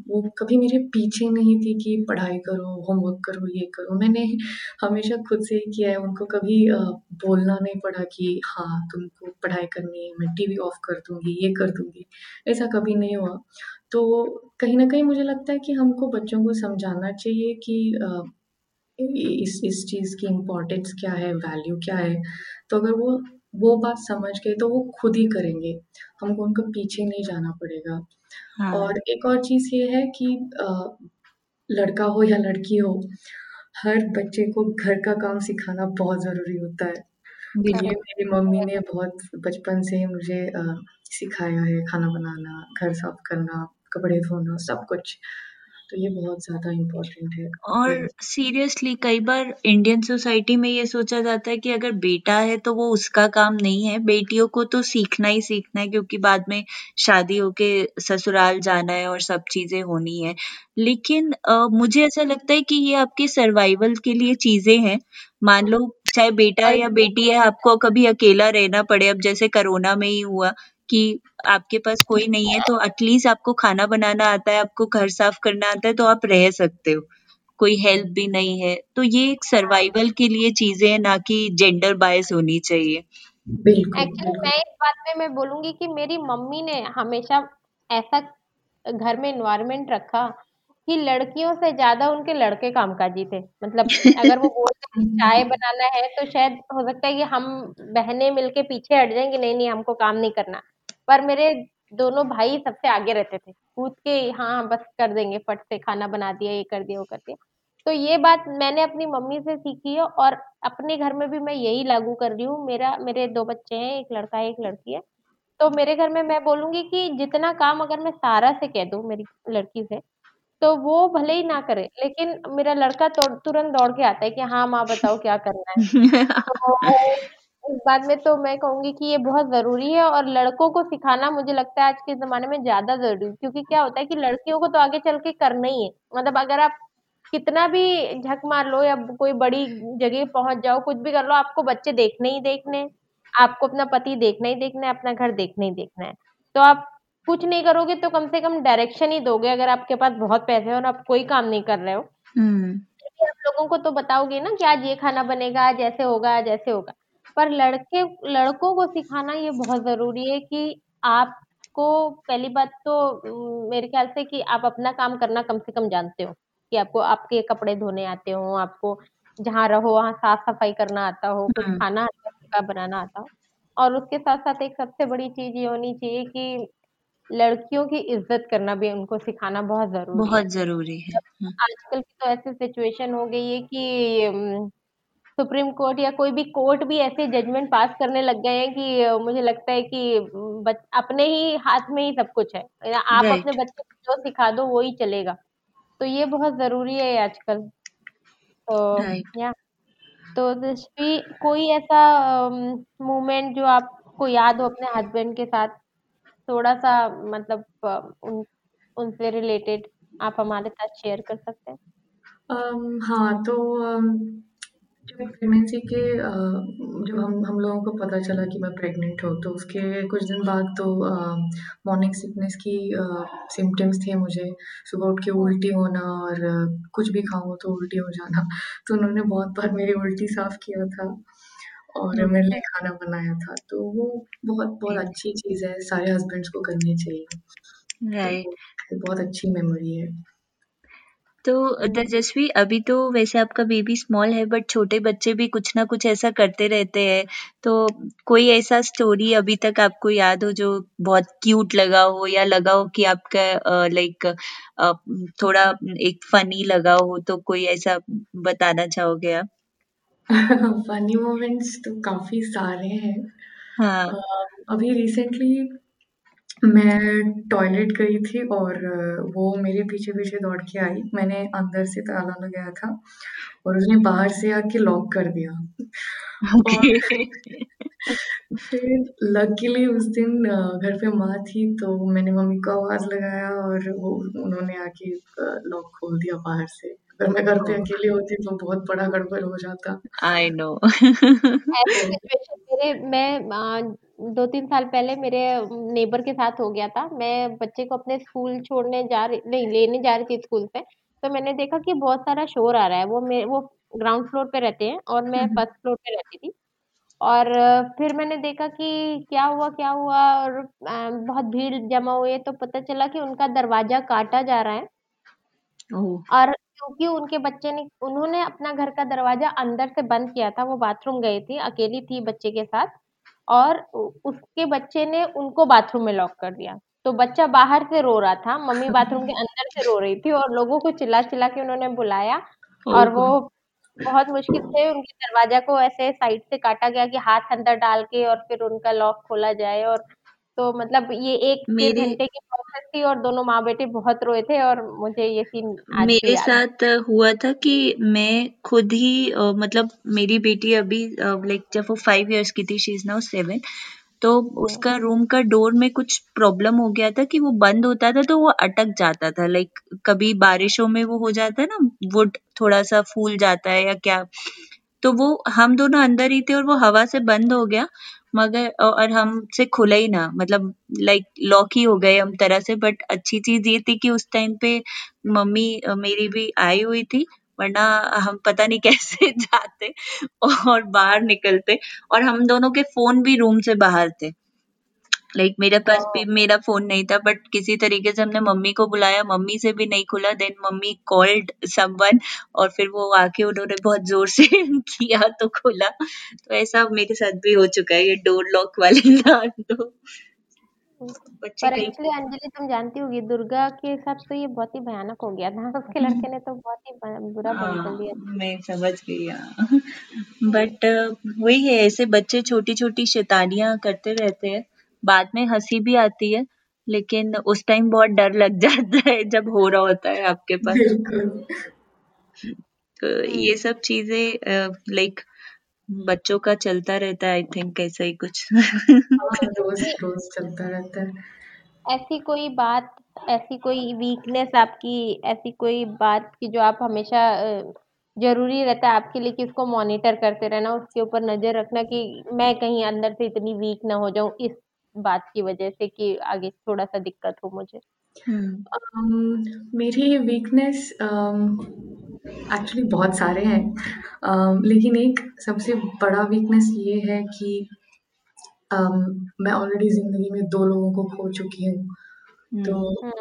वो कभी मेरे पीछे नहीं थी कि पढ़ाई करो, होमवर्क करो, ये करो। मैंने हमेशा खुद से ही किया है, उनको कभी बोलना नहीं पड़ा कि हाँ, तुमको पढ़ाई करनी है, मैं टीवी ऑफ़ कर दूँगी, ये कर दूँगी, ऐसा कभी नहीं हुआ। तो कहीं ना कहीं मुझे लगता है कि हमको बच्चों को समझाना चाहिए कि इस इस चीज़ की इम्पोर्टेंस क्या है, वैल्यू क्या है। तो अगर वो वो बात समझ गए तो वो खुद ही करेंगे, हमको उनके पीछे नहीं जाना पड़ेगा।
हाँ
और एक और चीज़ ये है कि अ, लड़का हो या लड़की हो, हर बच्चे को घर का काम सिखाना बहुत ज़रूरी होता है। ये मेरी मम्मी ने बहुत बचपन से ही मुझे अ, सिखाया है खाना बनाना, घर साफ़ करना, कपड़े धोना, सब कुछ। तो ये बहुत ज़्यादा इम्पोर्टेंट है।
और सीरियसली कई बार इंडियन सोसाइटी में ये सोचा जाता है कि अगर बेटा है तो वो उसका काम नहीं है बेटियों को तो सीखना ही सीखना है क्योंकि बाद में शादी होके ससुराल जाना है और सब चीज़ें होनी है। लेकिन अ, मुझे ऐसा लगता है कि ये आपके सर्वाइवल के लिए चीज़ें हैं। मान लो चाहे बेटा या बेटी है आपको कभी अकेला रहना पड़े अब जैसे कोरोना में ही हुआ कि आपके पास कोई नहीं है तो एटलीस्ट आपको खाना बनाना आता है आपको घर साफ़ करना आता है तो आप रह सकते हो। कोई हेल्प भी नहीं है। तो ये एक सर्वाइवल के लिए चीज़ें हैं ना कि जेंडर बायस होनी चाहिए।
एक्चुअली मैं इस बात में मैं बोलूँगी कि मेरी मम्मी ने हमेशा ऐसा घर में इन्वायरमेंट रखा कि लड़कियों से ज़्यादा उनके लड़के कामकाजी थे। मतलब अगर वो बोलते चाय बनाना है तो शायद हो सकता है कि हम बहनें मिलके पीछे हट जाएँगे नहीं नहीं हमको काम नहीं करना। पर मेरे दोनों भाई सबसे आगे रहते थे। कूद के हाँ बस कर देंगे फट से खाना बना दिया ये कर दिया वो कर दिया। तो ये बात मैंने अपनी मम्मी से सीखी है और अपने घर में भी मैं यही लागू कर रही हूँ। मेरा मेरे दो बच्चे हैं एक लड़का है एक लड़की है। तो मेरे घर में मैं बोलूँगी कि जितना काम अगर मैं सारा से कह दूँ मेरी लड़की से तो वो भले ही ना करे लेकिन मेरा लड़का तो तुरंत दौड़ के आता है कि हाँ माँ बताओ क्या करना है? तो इस बात में तो मैं कहूँगी कि ये बहुत ज़रूरी है और लड़कों को सिखाना मुझे लगता है आज के ज़माने में ज़्यादा ज़रूरी है क्योंकि क्या होता है कि लड़कियों को तो आगे चल के करना ही है। मतलब अगर आप कितना भी झक मार लो या कोई बड़ी जगह पहुँच जाओ कुछ भी कर लो आपको बच्चे देखने ही देखने हैं, आपको अपना पति देखना ही देखना है अपना घर देखना ही देखना है। तो आप कुछ नहीं करोगे तो कम से कम डायरेक्शन ही दोगे अगर आपके पास बहुत पैसे हैं और आप कोई काम नहीं कर रहे हो।
हम्म।
क्योंकि आप लोगों को तो बताओगे ना कि आज ये खाना बनेगा आज ऐसे होगा आज ऐसे होगा। पर लड़के लड़कों को सिखाना ये बहुत ज़रूरी है कि आपको पहली बात तो मेरे ख्याल से कि आप अपना काम करना कम से कम जानते हो कि आपको आपके कपड़े धोने आते हो आपको जहाँ रहो वहाँ साफ़ सफ़ाई करना आता हो कुछ
हम्म।
खाना सा बनाना आता हो। और उसके साथ साथ एक सबसे बड़ी चीज़ ये होनी चाहिए कि लड़कियों की इज़्ज़त करना भी उनको सिखाना बहुत ज़रूरी है।
बहुत ज़रूरी है। हम्म,
आजकल की तो ऐसी सिचुएशन हो गई है कि सुप्रीम कोर्ट या कोई भी कोर्ट भी ऐसे जजमेंट पास करने लग गए हैं कि मुझे लगता है कि बच, अपने ही हाथ में ही सब कुछ है। आप अपने बच्चे को जो सिखा दो वो ही चलेगा। तो ये बहुत ज़रूरी है आजकल। तो या। तो दिशवी कोई ऐसा मोमेंट जो आपको याद हो अपने हस्बैंड के साथ? थोड़ा सा मतलब उन उनसे रिलेटेड आप हमारे साथ शेयर कर सकते हैं?
अम, हाँ, तो जब प्रेगनेंसी के अ, जब हम हम लोगों को पता चला कि मैं प्रेग्नेंट हूँ, तो उसके कुछ दिन बाद तो मॉर्निंग सिकनेस की सिम्टम्स थे मुझे। सुबह उठ के उल्टी होना और कुछ भी खाऊँ तो उल्टी हो जाना। तो उन्होंने बहुत बार मेरी उल्टी साफ़ किया था और मेरे लिए खाना बनाया था। तो वो बहुत बहुत अच्छी चीज़ है, सारे हस्बैंड्स को करनी चाहिए। तो
राइट
वो बहुत अच्छी मेमोरी है।
तो तेजस्वी अभी तो वैसे आपका बेबी स्मॉल है बट छोटे बच्चे भी कुछ ना कुछ ऐसा करते रहते हैं। तो कोई ऐसा स्टोरी अभी तक आपको याद हो जो बहुत क्यूट लगा हो या लगा हो कि आपका लाइक थोड़ा एक फनी लगा हो तो कोई ऐसा बताना चाहोगे आप?
फनी मोमेंट्स तो काफ़ी सारे हैं।
हाँ।
अ, अभी रिसेंटली मैं टॉयलेट गई थी और अ, वो मेरे पीछे-पीछे दौड़ के आई। मैंने अंदर से ताला लगाया था और उसने बाहर से आके लॉक कर दिया और
ओके
फिर लकीली उस दिन अ, घर पे माँ थी तो मैंने मम्मी को आवाज़ लगाया और वो उन्होंने आके अ, लॉक खोल दिया बाहर से। अगर मैं घर पे अकेली होती तो बहुत बड़ा गड़बड़ हो जाता।
आई नो
ऐसी
तो
सिचुएशन मेरे मैं अ, 2-3 साल पहले मेरे नेबर के साथ हो गया था। मैं बच्चे को अपने स्कूल छोड़ने जा रही नहीं लेने जा रही थी स्कूल से, तो मैंने देखा कि बहुत सारा शोर आ रहा है। वो मे वो ग्राउंड फ्लोर पे रहते हैं और मैं फ़र्स्ट फ्लोर पे रहती थी। और अ, फिर मैंने देखा कि क्या हुआ, क्या हुआ और अ, बहुत भीड़ जमा हुई है तो पता चला कि उनका दरवाज़ा काटा जा रहा है।
ओह!
और क्योंकि उनके बच्चे ने उन्होंने अपना घर का दरवाज़ा अंदर से बंद किया था, वो बाथरूम गई थी, अकेली थी बच्चे के साथ और उसके बच्चे ने उनको बाथरूम में लॉक कर दिया। तो बच्चा बाहर से रो रहा था, मम्मी बाथरूम के अंदर से रो रही थी और लोगों को चिल्ला-चिल्ला के उन्होंने बुलाया और वो बहुत मुश्किल से उनके दरवाज़ा को ऐसे साइड से काटा गया कि हाथ अंदर डाल के और फिर उनका लॉक खोला जाए और तो मतलब ये एक
मेरे
घंटे की प्रोसेस थी और दोनों माँ बेटे बहुत रोए थे और मुझे ये सीन आज भी
मेरे
याद है।
साथ हुआ था कि मैं खुद ही अ, मतलब मेरी बेटी अभी लाइक जब वो फाइव इयर्स की थी शी इज़ नाउ सेवन तो
हम्म,
उसका रूम का डोर में कुछ प्रॉब्लम हो गया था कि वो बंद होता था तो वो अटक जाता था लाइक कभी बारिशों में वो हो जाता है ना वुड थोड़ा सा फूल जाता है या क्या तो वो हम दोनों अंदर ही थे और वो हवा से बंद हो गया मगर और हमसे खुले ही ना। मतलब लाइक लॉक ही हो गए हम तरह से बट अच्छी चीज़ ये थी कि उस टाइम पे मम्मी मेरी भी आई हुई थी, वरना हम पता नहीं कैसे जाते और बाहर निकलते। और हम दोनों के फ़ोन भी रूम से बाहर थे। लाइक like, मेरे पास भी मेरा फ़ोन नहीं था बट किसी तरीके से हमने मम्मी को बुलाया। मम्मी से भी नहीं खुला देन मम्मी कॉल्ड समवन और फिर वो आके उन्होंने बहुत ज़ोर से किया तो खुला। तो ऐसा मेरे साथ भी हो चुका है ये डोर लॉक वाली तो।
पर एक्चुअली अंजलि तुम जानती होगी दुर्गा के साथ तो ये बहुत ही भयानक हो गया था। उसके लड़के ने तो बहुत ही बुरा बंद कर
हाँ
दिया
मैं समझ गई हाँ। बट वही है ऐसे बच्चे छोटी छोटी शैतानियाँ करते रहते हैं। बाद में हँसी भी आती है लेकिन उस टाइम बहुत डर लग जाता है जब हो रहा होता है आपके पास। तो ये सब चीज़ें लाइक बच्चों का चलता रहता है आई थिंक ऐसा ही कुछ।
हाँ रोज रोज चलता रहता है।
ऐसी कोई बात ऐसी कोई वीकनेस आपकी ऐसी कोई बात की जो आप हमेशा ज़रूरी रहता है आपके लिए कि उसको मॉनिटर करते रहना उसके ऊपर नज़र रखना कि मैं कहीं अंदर से इतनी वीक ना हो जाऊँ इस बात की वजह से कि आगे थोड़ा सा दिक्कत हो मुझे।
अम, मेरी वीकनेस एक्चुअली um, बहुत सारे हैं। अम, लेकिन एक सबसे बड़ा वीकनेस ये है कि अम, मैं ऑलरेडी ज़िंदगी में दो लोगों को खो चुकी हूँ। hmm.
तो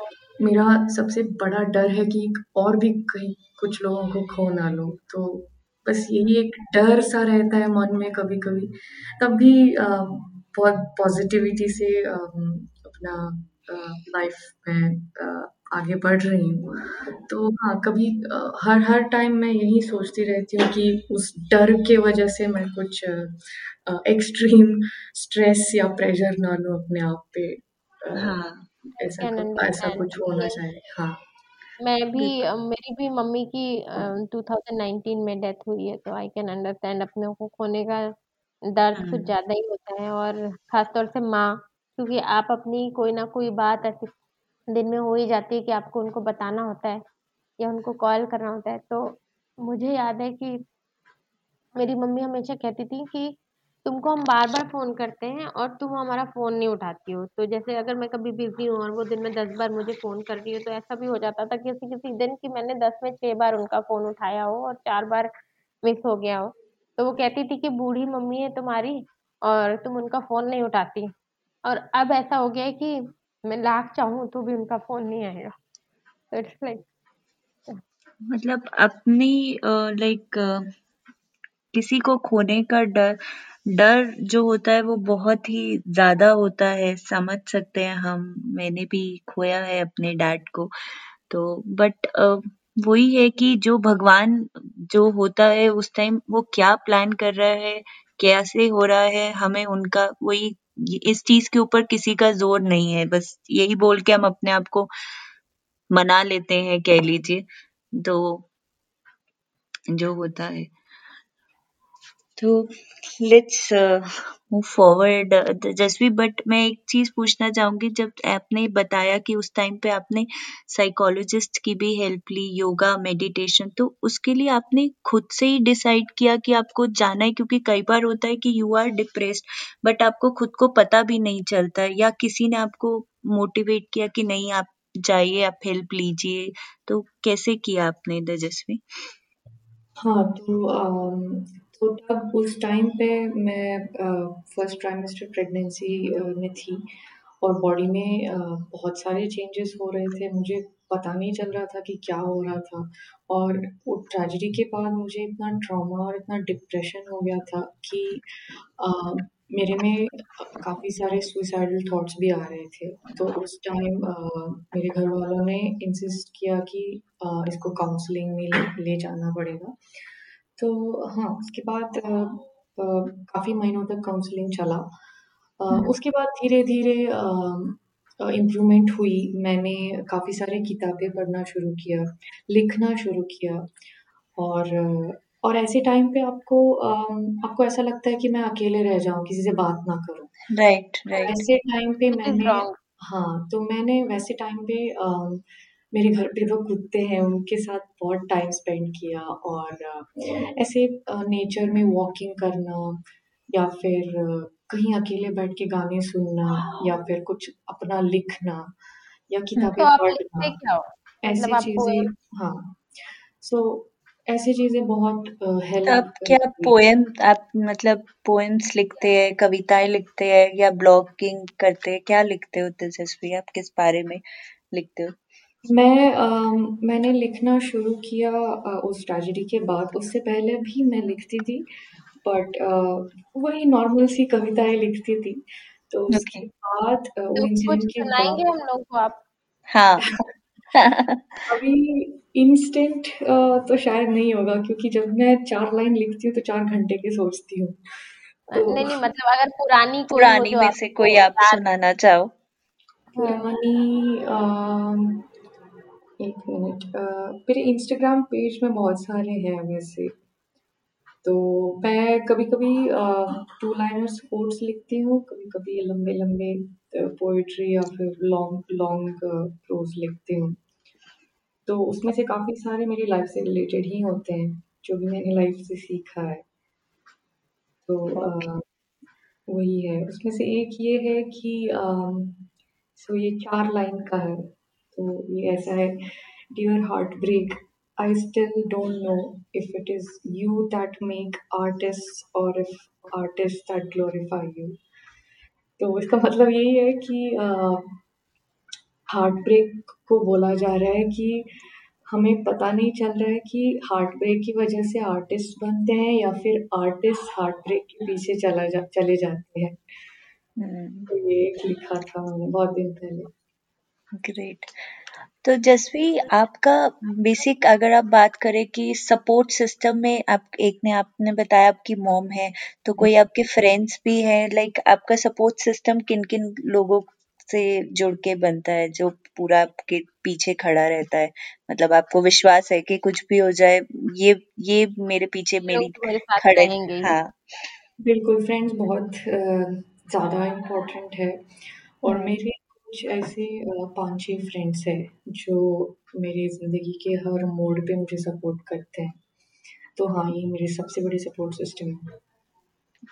मेरा सबसे बड़ा डर है कि और भी कहीं कुछ लोगों को खो ना लो। तो बस यही एक डर सा रहता है मन में कभी कभी तब भी अ, बहुत पॉजिटिविटी से अपना लाइफ में आगे बढ़ रही हूँ। तो हाँ कभी हर हर टाइम मैं यही सोचती रहती हूँ कि उस डर के वजह से मैं कुछ एक्सट्रीम स्ट्रेस या प्रेशर ना लूँ अपने आप पे।
हाँ
ऐसा ऐसा कुछ होना चाहिए। हाँ,
मैं भी मेरी भी मम्मी की 2019 में डेथ हुई है तो आई कैन अंडरस्टैंड अपने को खोने का दर्द कुछ
हम्म
ज़्यादा ही होता है और ख़ासतौर से माँ क्योंकि आप अपनी कोई ना कोई बात ऐसी दिन में हो ही जाती है कि आपको उनको बताना होता है या उनको कॉल करना होता है। तो मुझे याद है कि मेरी मम्मी हमेशा कहती थी कि तुमको हम बार बार फ़ोन करते हैं और तुम हमारा फ़ोन नहीं उठाती हो। तो जैसे अगर मैं कभी बिज़ी हूँ और वो दिन में दस बार मुझे फ़ोन कर रही हो तो ऐसा भी हो जाता था किसी किसी दिन कि मैंने दस में छह बार उनका फ़ोन उठाया हो और चार बार मिस हो गया हो। तो वो कहती थी कि बूढ़ी मम्मी है तुम्हारी और तुम उनका फ़ोन नहीं उठाती। और अब ऐसा हो गया है कि मैं लाख चाहूँ तो भी उनका फ़ोन नहीं आएगा। तो इट्स लाइक
मतलब अपनी लाइक किसी को खोने का डर डर जो होता है वो बहुत ही ज़्यादा होता है, समझ सकते हैं हम। मैंने भी खोया है अपने डैड को। तो बट वही है कि जो भगवान, जो होता है उस टाइम वो क्या प्लान कर रहा है, कैसे हो रहा है, हमें उनका वही, इस चीज़ के ऊपर किसी का ज़ोर नहीं है। बस यही बोल के हम अपने आप को मना लेते हैं, कह लीजिए। तो जो होता है। तो let's move forward Tejaswi but मैं एक चीज़ पूछना चाहूँगी जब आपने बताया कि उस टाइम पे आपने साइकोलॉजिस्ट की भी हेल्प ली योगा मेडिटेशन तो उसके लिए आपने खुद से ही डिसाइड किया कि आपको जाना है? क्योंकि कई बार होता है कि यू आर डिप्रेस्ड बट आपको खुद को पता भी नहीं चलता या किसी ने आपको मोटिवेट किया कि नहीं आप जाइए आप हेल्प लीजिए तो कैसे किया आपने तेजस्वी
हाँ, तो अम, तो तब उस टाइम पे मैं फ़र्स्ट ट्राइमेस्टर प्रेगनेंसी में थी और बॉडी में बहुत सारे चेंजेस हो रहे थे। मुझे पता नहीं चल रहा था कि क्या हो रहा था और वो ट्रेजेडी के बाद मुझे इतना ट्रॉमा और इतना डिप्रेशन हो गया था कि अ, मेरे में काफ़ी सारे सुइसाइडल थॉट्स भी आ रहे थे। तो उस टाइम मेरे घर वालों ने इंसिस्ट किया कि अ, इसको काउंसलिंग में ले ले जाना पड़ेगा। तो हाँ, उसके बाद अ अ, काफ़ी महीनों तक काउंसलिंग चला। अ,
हुँ।
उसके बाद धीरे-धीरे अ अ, इम्प्रूवमेंट हुई। मैंने काफ़ी सारी किताबें पढ़ना शुरू किया, लिखना शुरू किया और और ऐसे टाइम पे आपको अम, आपको ऐसा लगता है कि मैं अकेले रह जाऊँ, किसी से बात ना करूँ।
राइट,
तो
राइट।
ऐसे टाइम पे
इज़
मैंने
रॉन्ग।
हाँ, तो मैंने वैसे टाइम पे अ, मेरे घर पे 2 कुत्ते हैं, उनके साथ बहुत टाइम स्पेंड किया और ऐसे नेचर में वॉकिंग करना या फिर कहीं अकेले बैठ के गाने सुनना या फिर कुछ अपना लिखना या
हुँ।
तो
किताबें
लिखते
पढ़ना,
हो? मतलब
ऐसी चीज़ें हाँ, सो ऐसी चीज़ें बहुत अ,
तो
हेल्प
आप क्या पोएम आप मतलब पोएम्स लिखते हैं, कविताएँ लिखते हैं या ब्लॉगिंग करते हैं? क्या लिखते हो दिलचस्पी आप किस बारे में लिखते हो?
मैं अम, मैंने लिखना शुरू किया अ, उस ट्रेजेडी के बाद, उससे पहले भी मैं लिखती थी बट अ, वही नॉर्मल सी कविताएँ लिखती थी। तो
ओके।
उसके बाद अ, वो
तो कुछ
इंसिडेंट के
सुनाएँगे
बाद
हम लोग को आप?
हाँ।
अभी इंस्टेंट अ, तो शायद नहीं होगा क्योंकि जब मैं 4 लाइन लिखती हूँ तो 4 घंटे की सोचती हूँ।
अ,
तो
नहीं, नहीं मतलब अगर पुरानी कोई हो
पुरानी
जो
में से
आपको
कोई आप
याद
सुनाना चाहो?
पुरानी अम, 1 मिनट मेरे इंस्टाग्राम पेज में बहुत सारे हैं वैसे। तो मैं कभी-कभी टू लाइनर्स कोट्स लिखती हूँ, कभी-कभी लंबे-लंबे पोइट्री या फिर लॉन्ग लॉन्ग प्रोज़ लिखती हूँ। तो उसमें से काफ़ी सारे मेरी लाइफ़ से रिलेटेड ही होते हैं, जो भी मैंने लाइफ़ से सीखा है। तो। अ, वही है, उसमें से एक ये है कि सो ये चार लाइन का है, तो ये ऐसा है dear heart break I still don't know if it is you that make artists और if artists that glorify you. तो इसका मतलब यही है कि हार्ट ब्रेक को बोला जा रहा है कि हमें पता नहीं चल रहा है कि हार्ट ब्रेक की वजह से आर्टिस्ट बनते हैं या फिर आर्टिस्ट हार्ट ब्रेक के पीछे चला जा चले जाते हैं। तो ये एक लिखा था मैंने बहुत दिन पहले।
ग्रेट। तो जसवी आपका बेसिक अगर आप बात करें कि सपोर्ट सिस्टम में आप एक ने आपने बताया आपकी मॉम है, तो कोई आपके फ्रेंड्स भी हैं लाइक आपका सपोर्ट सिस्टम किन-किन लोगों से जुड़ के बनता है जो पूरा आपके पीछे खड़ा रहता है? मतलब आपको विश्वास है कि कुछ भी हो जाए ये ये मेरे पीछे मेरी
मेरे साथ
खड़े
रहेंगे हाँ।
बिल्कुल फ्रेंड्स बहुत अ, ज़्यादा इम्पोर्टेंट है और
हुँ,
मेरे कुछ ऐसे अ, 5-6 फ्रेंड्स हैं जो मेरी ज़िंदगी के हर मोड़ पे मुझे सपोर्ट करते हैं। तो हाँ, ये मेरी सबसे बड़ी सपोर्ट सिस्टम है।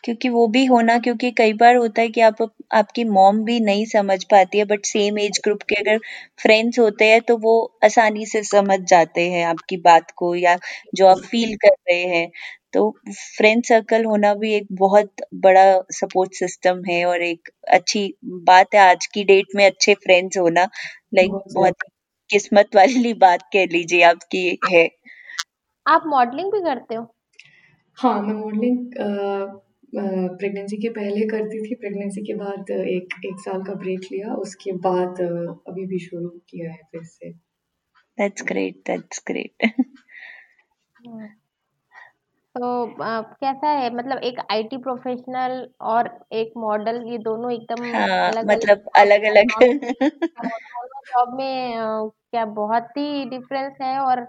क्योंकि वो भी होना क्योंकि कई बार होता है कि आप आपकी मॉम भी नहीं समझ पाती है बट सेम एज ग्रुप के अगर फ्रेंड्स होते हैं तो वो आसानी से समझ जाते हैं आपकी बात को या जो आप फील कर रहे हैं। तो फ्रेंड सर्कल होना भी एक बहुत बड़ा सपोर्ट सिस्टम है और एक अच्छी बात है आज की डेट में अच्छे फ्रेंड्स होना लाइक
बहुत
बहुत
ज़्यादा।
किस्मत वाली बात कह लीजिए आपकी है।
आप मॉडलिंग भी करते हो?
हाँ, मैं मॉडलिंग प्रेगनेंसी के पहले करती थी, प्रेगनेंसी के बाद एक 1 साल का ब्रेक लिया, उसके बाद अ, अभी भी शुरू किया है फिर से।
That's great, that's great.
हुँ। तो अ, कैसा है मतलब एक आईटी प्रोफेशनल और एक मॉडल ये दोनों एकदम
हाँ,
अलग-अलग
मतलब
जॉब है
अलग-अलग
दोनों तो दोनों जॉब में अ, क्या बहुत ही डिफरेंस है और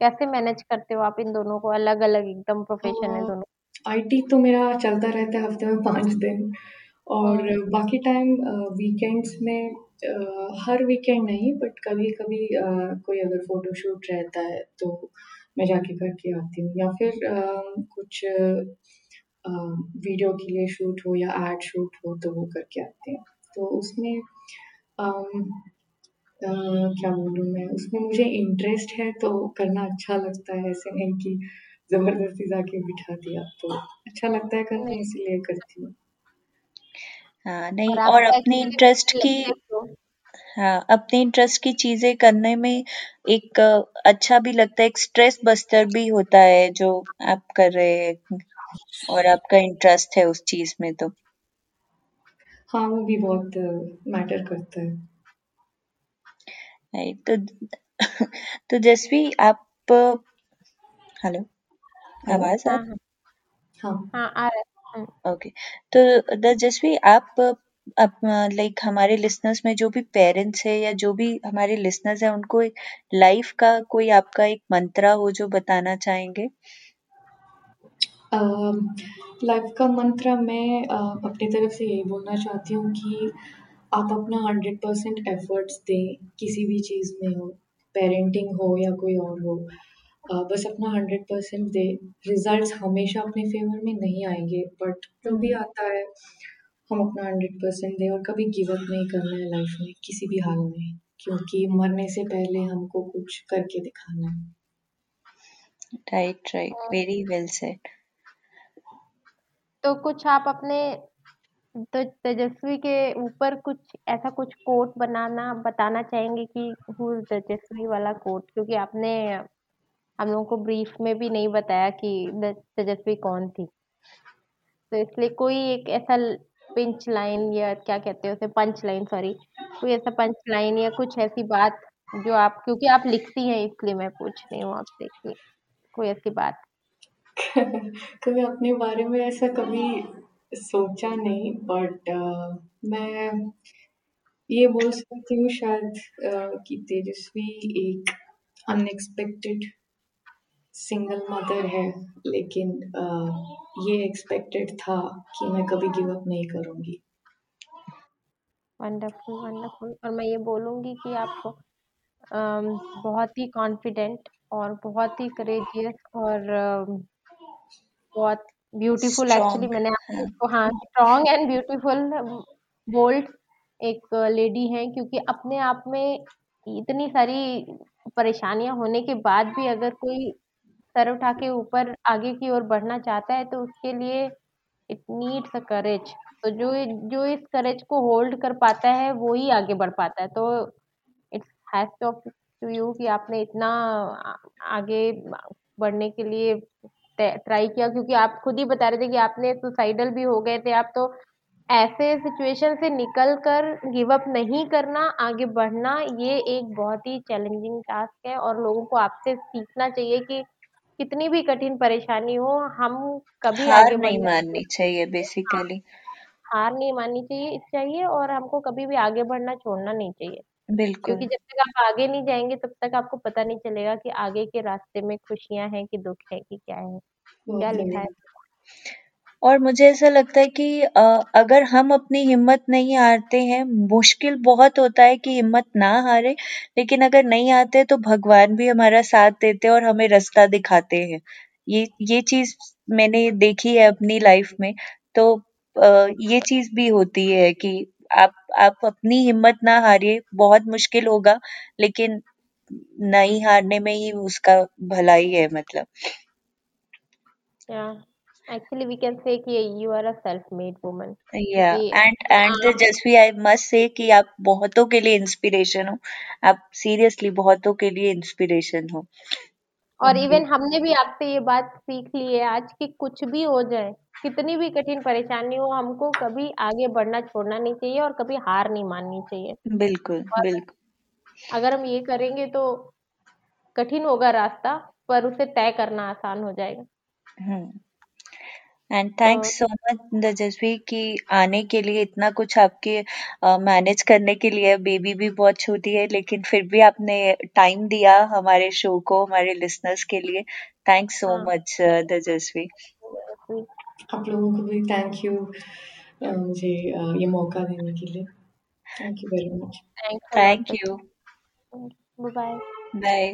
कैसे मैनेज करते हो आप इन दोनों को अलग-अलग एकदम प्रोफेशन है दोनों?
आईटी तो मेरा चलता रहता है हफ़्ते में 5 दिन और
हुँ,
बाकी टाइम अ, वीकेंड्स में अ, हर वीकेंड नहीं बट कभी-कभी अ, कोई अगर फ़ोटोशूट रहता है तो मैं जाके करके आती हूँ या फिर अ, कुछ अ, वीडियो के लिए शूट हो या एड शूट हो तो वो करके आती हूँ। तो उसमें अम, अ, क्या बोलूँ मैं उसमें मुझे इंटरेस्ट है तो करना अच्छा लगता है ऐसे नहीं कि ज़बरदस्ती जाके बिठा दिया तो अच्छा लगता है करना इसीलिए करती हूँ।
हाँ,
और
नहीं
आप
और अपने इंटरेस्ट की
हो
अपने इंटरेस्ट की चीज़ें करने में एक अच्छा भी लगता है, एक स्ट्रेस बस्टर भी होता है जो आप कर रहे हैं और आपका इंटरेस्ट है उस चीज़ में तो।
हाँ, वो भी बहुत मैटर करता है।
राइट तो तो जसवी आप हेलो
हेलो
आवाज़ आ
हाँ? हाँ
हाँ।
हाँ आ रहा है।
ओके तो तेजस्वी आप अब लाइक हमारे लिसनर्स में जो भी पेरेंट्स है या जो भी हमारे लिसनर्स हैं उनको लाइफ का कोई आपका एक मंत्रा हो जो बताना चाहेंगे?
लाइफ का मंत्र मैं अ, अपनी तरफ़ से यही बोलना चाहती हूँ कि आप अपना हंड्रेड परसेंट एफर्ट्स दें किसी भी चीज़ में हो पेरेंटिंग हो या कोई और हो। अ, बस अपना हंड्रेड परसेंट दे। रिज़ल्ट हमेशा अपने फेवर में नहीं आएँगे बट जो भी आता है हम अपना हंड्रेड परसेंट दें और कभी गिव अप नहीं करना है लाइफ में किसी भी हाल में क्योंकि मरने से पहले हमको कुछ करके दिखाना है।
Right right very well said
तो कुछ आप अपने तो तेजस्वी के ऊपर कुछ ऐसा कुछ कोट बनाना बताना चाहेंगे कि हु तेजस्वी वाला कोट क्योंकि आपने हम लोगों को ब्रीफ में भी नहीं बताया कि तेजस्वी कौन थी। तो इसलिए कोई एक ऐसा पिंच लाइन या क्या कहते हैं उसे पंच लाइन सॉरी कोई ऐसा पंच लाइन या कुछ ऐसी बात जो आप क्योंकि आप लिखती हैं इसलिए मैं पूछ रही हूँ आपसे कि कोई ऐसी बात।
कभी अपने बारे में ऐसा कभी सोचा नहीं बट मैं ये बोल सकती हूँ शायद अ, कि तेजस्वी एक अनएक्सपेक्टेड सिंगल मदर है लेकिन अ, ये एक्सपेक्टेड था कि मैं कभी गिव अप नहीं करूँगी।
वंडरफुल वंडरफुल और मैं ये बोलूँगी कि आप बहुत ही कॉन्फिडेंट और बहुत ही करेजियस और बहुत ब्यूटीफुल एक्चुअली मैंने आपको हाँ स्ट्रॉन्ग एंड ब्यूटीफुल बोल्ड एक लेडी हैं क्योंकि अपने आप में इतनी सारी परेशानियाँ होने के बाद भी अगर कोई सर उठा के ऊपर आगे की ओर बढ़ना चाहता है तो उसके लिए इट नीड्स अ करेज तो जो जो इस करेज को होल्ड कर पाता है, वो ही आगे बढ़ पाता है। तो it's hats off to you कि आपने इतना आगे बढ़ने के लिए ट्राई किया, क्योंकि आप खुद ही बता रहे थे कि आपने सुसाइडल भी हो गए थे। आप तो ऐसे सिचुएशन से निकल कर गिव अप नहीं करना, आगे बढ़ना, ये एक बहुत ही चैलेंजिंग टास्क है और लोगों को आपसे सीखना चाहिए कि कितनी भी कठिन परेशानी हो हम कभी
हार
आगे
नहीं
बढ़ने
माननी चाहिए
हाँ
बेसिकली
हार नहीं माननी चाहिए चाहिए और हमको कभी भी आगे बढ़ना छोड़ना नहीं चाहिए।
बिल्कुल।
क्योंकि जब तक आप आगे नहीं जाएँगे तब तक आपको पता नहीं चलेगा कि आगे के रास्ते में खुशियाँ हैं कि दुख है कि क्या है। क्या लिखा है?
और मुझे ऐसा लगता है कि अ, अगर हम अपनी हिम्मत नहीं हारते हैं मुश्किल बहुत होता है कि हिम्मत ना हारे लेकिन अगर नहीं आते तो भगवान भी हमारा साथ देते हैं और हमें रास्ता दिखाते हैं। ये ये चीज़ मैंने देखी है अपनी लाइफ में तो अ, ये चीज़ भी होती है कि आप आप अपनी हिम्मत ना हारिए बहुत मुश्किल होगा लेकिन नहीं हारने में ही उसका भलाई है मतलब।
या एक्चुअली वी कैन से कि you are a self made woman
या
क्योंकि
एंड एंड
आप
तेजस्वी आई मस्ट से कि आप बहुतों के लिए इंस्पिरेशन हो। आप सीरियसली बहुतों के लिए इंस्पिरेशन हो।
और
थैंक
इवन हमने भी आपसे ये बात सीख ली है आज कि कुछ भी हो जाए कितनी भी कठिन परेशानी हो हमको कभी आगे बढ़ना छोड़ना नहीं चाहिए और कभी हार नहीं माननी चाहिए।
बिल्कुल
और
बिल्कुल।
अगर हम ये करेंगे तो कठिन होगा रास्ता पर उसे तय करना आसान हो जाएगा।
हम्म। एंड
तो
थैंक्स सो मच तेजस्वी कि आने के लिए इतना कुछ आपके मैनेज करने के लिए बेबी भी बहुत छोटी है लेकिन फिर भी आपने टाइम दिया हमारे शो को हमारे लिसनर्स के लिए। थैंक्स सो
हाँ।
मच तेजस्वी
आप लोगों को भी थैंक यू मुझे अ, ये मौका देने के लिए। Thank you very much
thank you bye
bye